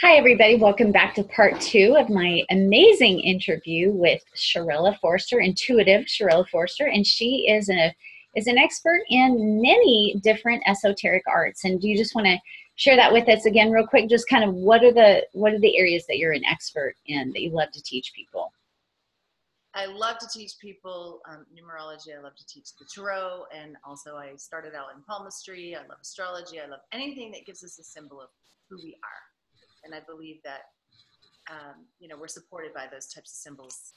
Hi, everybody. Welcome back to part two of my amazing interview with Cherella Forester, intuitive Cherella Forester, and she is a is an expert in many different esoteric arts. And do you just want to share that with us again, real quick? Just kind of what are the what are the areas that you're an expert in that you love to teach people? I love to teach people um, numerology. I love to teach the tarot, and also I started out in palmistry. I love astrology. I love anything that gives us a symbol of who we are and I believe that um, you know we're supported by those types of symbols.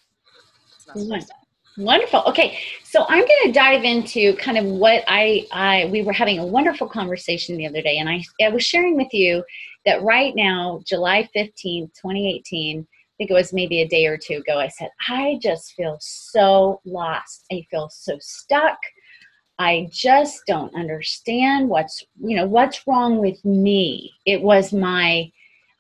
Wonderful. Okay, so I'm going to dive into kind of what I I we were having a wonderful conversation the other day, and I I was sharing with you that right now, July 15th, 2018. I think it was maybe a day or two ago. I said I just feel so lost. I feel so stuck. I just don't understand what's you know what's wrong with me. It was my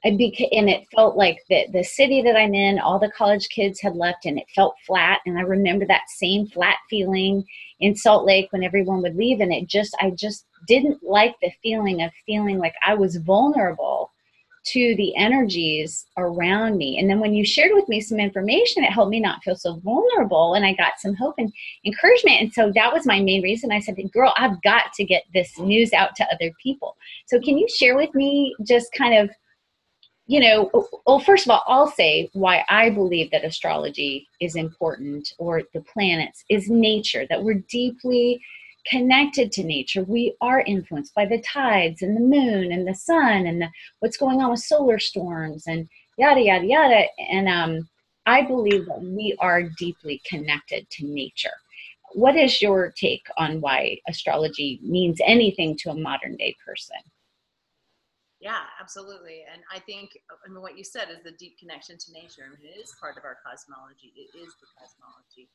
I and it felt like the the city that I'm in, all the college kids had left, and it felt flat. And I remember that same flat feeling in Salt Lake when everyone would leave, and it just I just didn't like the feeling of feeling like I was vulnerable to the energies around me. And then when you shared with me some information, it helped me not feel so vulnerable, and I got some hope and encouragement. And so that was my main reason. I said, "Girl, I've got to get this news out to other people." So can you share with me just kind of you know, well, first of all, I'll say why I believe that astrology is important or the planets is nature, that we're deeply connected to nature. We are influenced by the tides and the moon and the sun and the, what's going on with solar storms and yada, yada, yada. And um, I believe that we are deeply connected to nature. What is your take on why astrology means anything to a modern day person? Yeah, absolutely. And I think, I mean, what you said is the deep connection to nature. I mean, it is part of our cosmology. It is the cosmology.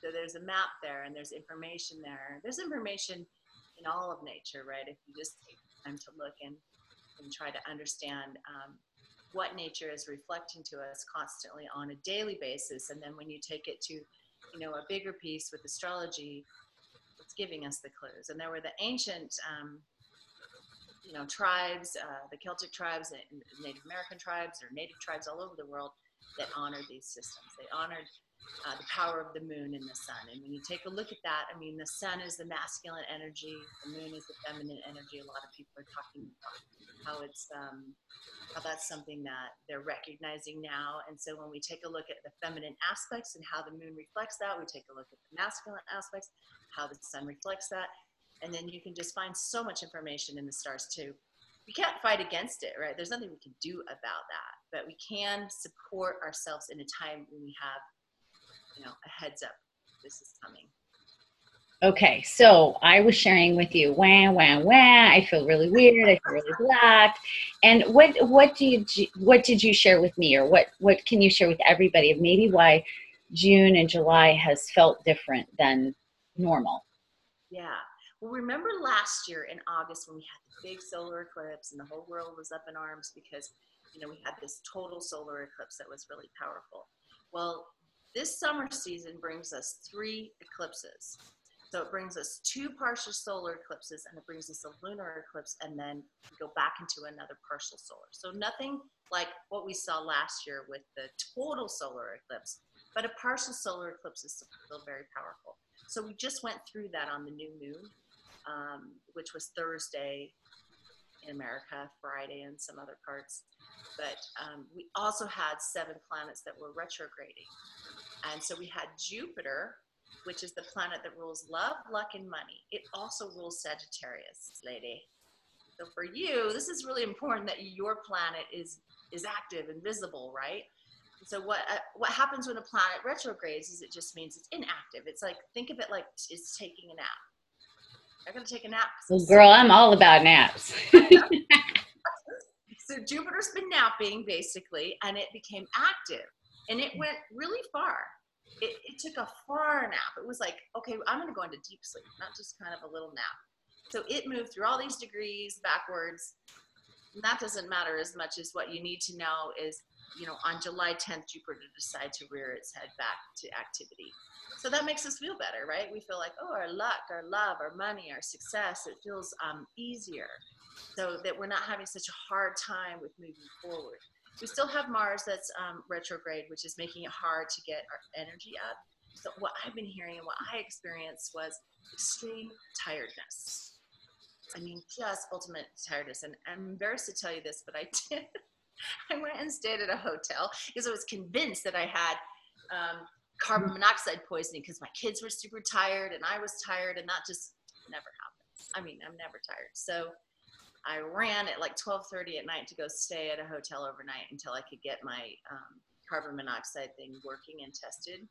So there's a map there and there's information there. There's information in all of nature, right? If you just take time to look and, and try to understand um, what nature is reflecting to us constantly on a daily basis. And then when you take it to, you know, a bigger piece with astrology, it's giving us the clues. And there were the ancient um, you know, tribes, uh, the Celtic tribes, and Native American tribes, or Native tribes all over the world that honored these systems. They honored uh, the power of the moon and the sun. And when you take a look at that, I mean, the sun is the masculine energy, the moon is the feminine energy. A lot of people are talking about how it's um, how that's something that they're recognizing now. And so when we take a look at the feminine aspects and how the moon reflects that, we take a look at the masculine aspects, how the sun reflects that, and then you can just find so much information in the stars too we can't fight against it right there's nothing we can do about that but we can support ourselves in a time when we have you know a heads up this is coming Okay, so I was sharing with you, wah wah wah. I feel really weird. I feel really black. And what what do you what did you share with me, or what what can you share with everybody of maybe why June and July has felt different than normal? Yeah, well, remember last year in August when we had the big solar eclipse and the whole world was up in arms because, you know, we had this total solar eclipse that was really powerful. Well, this summer season brings us three eclipses. So it brings us two partial solar eclipses and it brings us a lunar eclipse and then we go back into another partial solar. So nothing like what we saw last year with the total solar eclipse, but a partial solar eclipse is still very powerful. So we just went through that on the new moon um, which was Thursday in America, Friday in some other parts. But um, we also had seven planets that were retrograding. And so we had Jupiter, which is the planet that rules love, luck, and money. It also rules Sagittarius, lady. So for you, this is really important that your planet is is active and visible, right? So what uh, what happens when a planet retrogrades is it just means it's inactive. It's like think of it like it's taking a nap. I'm gonna take a nap. Well, girl, I'm all about naps. so Jupiter's been napping basically, and it became active, and it went really far. It, it took a far nap. It was like, okay, I'm gonna go into deep sleep, not just kind of a little nap. So it moved through all these degrees backwards. And that doesn't matter as much as what you need to know is, you know, on July 10th, Jupiter decided to rear its head back to activity. So that makes us feel better, right? We feel like, oh, our luck, our love, our money, our success, it feels um, easier. so that we're not having such a hard time with moving forward. We still have Mars that's um, retrograde, which is making it hard to get our energy up. So what I've been hearing and what I experienced was extreme tiredness. I mean, just ultimate tiredness. And I'm embarrassed to tell you this, but I did. I went and stayed at a hotel because I was convinced that I had um, carbon monoxide poisoning because my kids were super tired and I was tired, and that just never happens. I mean, I'm never tired. So I ran at like 12:30 at night to go stay at a hotel overnight until I could get my um, carbon monoxide thing working and tested.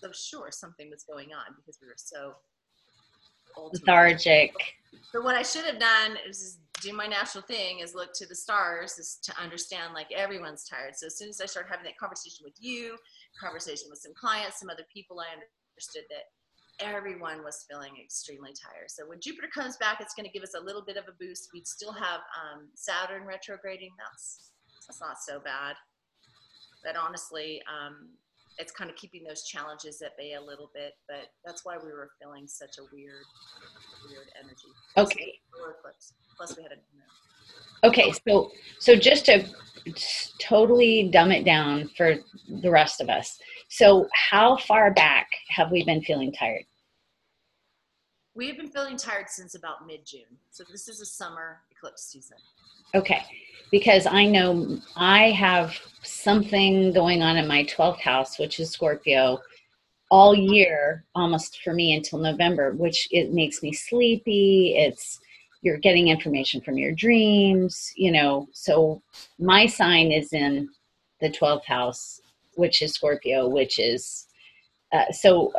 So sure, something was going on because we were so lethargic. But what I should have done is do my natural thing is look to the stars is to understand like everyone's tired. So as soon as I started having that conversation with you, conversation with some clients, some other people, I understood that everyone was feeling extremely tired. So when Jupiter comes back, it's going to give us a little bit of a boost. We'd still have um, Saturn retrograding. That's that's not so bad. But honestly, um, it's kind of keeping those challenges at bay a little bit. But that's why we were feeling such a weird, weird energy. Okay. Plus, we had a Okay, so so just to totally dumb it down for the rest of us. So, how far back have we been feeling tired? We have been feeling tired since about mid June. So, this is a summer eclipse season. Okay, because I know I have something going on in my 12th house, which is Scorpio, all year almost for me until November, which it makes me sleepy. It's you're getting information from your dreams, you know. So my sign is in the 12th house, which is Scorpio, which is uh, so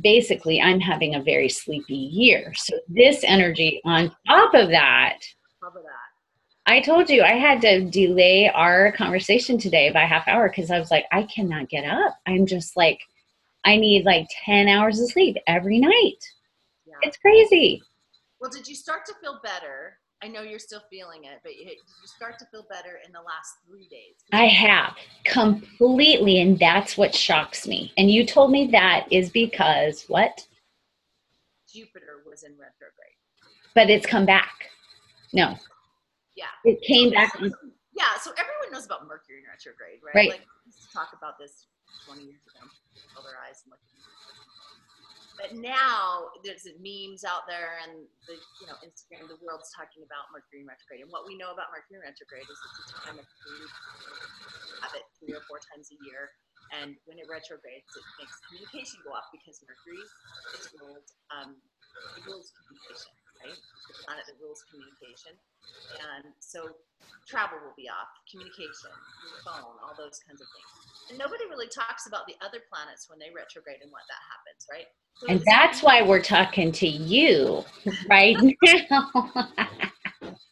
basically I'm having a very sleepy year. So this energy on top of that, top of that. I told you I had to delay our conversation today by half hour because I was like, I cannot get up. I'm just like, I need like 10 hours of sleep every night. Yeah. It's crazy. Well, did you start to feel better? I know you're still feeling it, but did you start to feel better in the last three days? I have completely, and that's what shocks me. And you told me that is because what? Jupiter was in retrograde. But it's come back. No. Yeah. It came so, back. yeah. So everyone knows about Mercury in retrograde, right? Right. Like, to talk about this 20 years ago. Roll their eyes and look but now there's memes out there and the you know Instagram, the world's talking about Mercury retrograde. And what we know about Mercury retrograde is it's a time of three, have it three or four times a year. And when it retrogrades, it makes communication go off because Mercury is ruled, um, rules communication, right? The planet that rules communication. And so travel will be off, communication, phone, all those kinds of things. And nobody really talks about the other planets when they retrograde and what that happens, right? and that's why we're talking to you right now.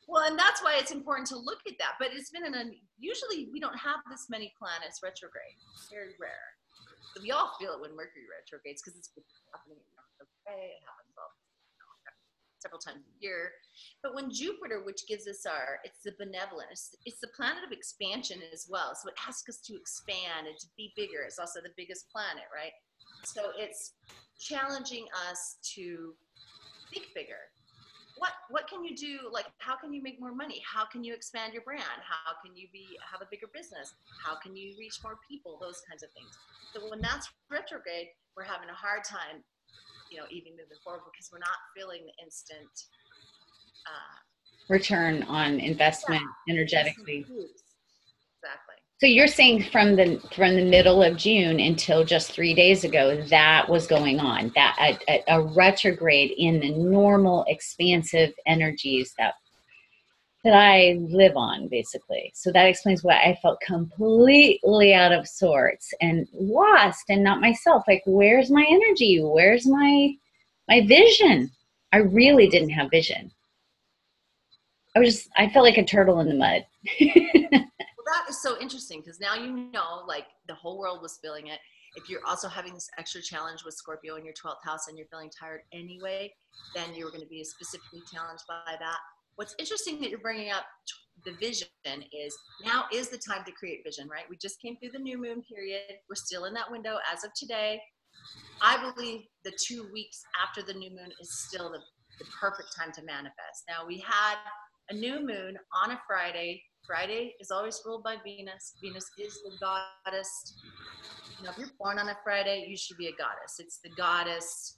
well, and that's why it's important to look at that. But it's been an usually we don't have this many planets retrograde. very rare. So we all feel it when Mercury retrogrades because it's happening. Okay, it happens all several times a year. But when Jupiter, which gives us our, it's the benevolent, it's, it's, the planet of expansion as well. So it asks us to expand and to be bigger. It's also the biggest planet, right? So it's challenging us to think bigger. What what can you do? Like, how can you make more money? How can you expand your brand? How can you be have a bigger business? How can you reach more people? Those kinds of things. So when that's retrograde, we're having a hard time, you know, even moving forward because we're not feeling the instant uh, return on investment yeah, energetically. Exactly. So you're saying from the from the middle of June until just three days ago, that was going on. That a, a, retrograde in the normal expansive energies that that I live on, basically. So that explains why I felt completely out of sorts and lost, and not myself. Like, where's my energy? Where's my my vision? I really didn't have vision. I was just I felt like a turtle in the mud. Well, that is so interesting because now you know, like the whole world was feeling it. If you're also having this extra challenge with Scorpio in your 12th house and you're feeling tired anyway, then you're going to be specifically challenged by that. What's interesting that you're bringing up the vision is now is the time to create vision, right? We just came through the new moon period. We're still in that window as of today. I believe the two weeks after the new moon is still the, the perfect time to manifest. Now, we had a new moon on a Friday. Friday is always ruled by Venus. Venus is the goddess. You know, if you're born on a Friday, you should be a goddess. It's the goddess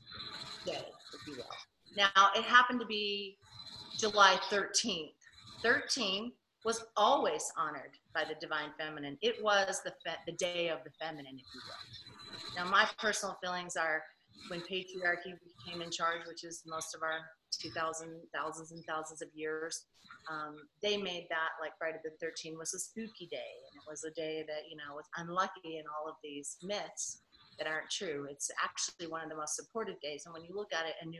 day, if you will. Now, it happened to be July 13th. 13 was always honored by the divine feminine. It was the, fe- the day of the feminine, if you will. Now, my personal feelings are when patriarchy came in charge, which is most of our 2000, thousands and thousands of years, um, they made that like Friday the 13th was a spooky day. And it was a day that, you know, was unlucky in all of these myths that aren't true. It's actually one of the most supported days. And when you look at it and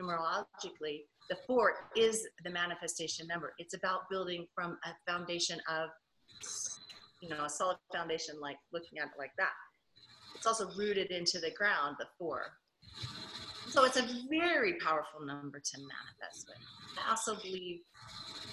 numerologically, the four is the manifestation number. It's about building from a foundation of, you know, a solid foundation, like looking at it like that. It's also rooted into the ground, the four. So it's a very powerful number to manifest with. I also believe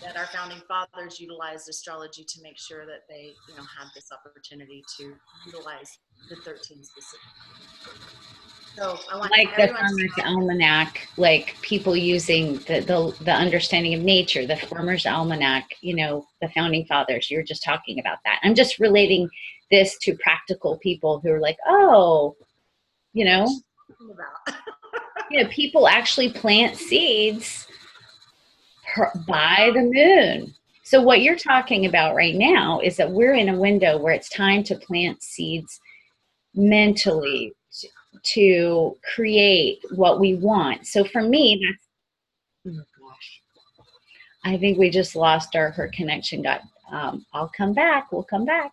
that our founding fathers utilized astrology to make sure that they, you know, had this opportunity to utilize the 13 specifically. So I want like the farmer's almanac, like people using the, the the understanding of nature, the farmer's almanac, you know, the founding fathers. You're just talking about that. I'm just relating this to practical people who are like, oh, you know, you know, people actually plant seeds per, by the moon. So what you're talking about right now is that we're in a window where it's time to plant seeds mentally to create what we want. So for me, that's. I think we just lost our her connection got um, I'll come back. We'll come back.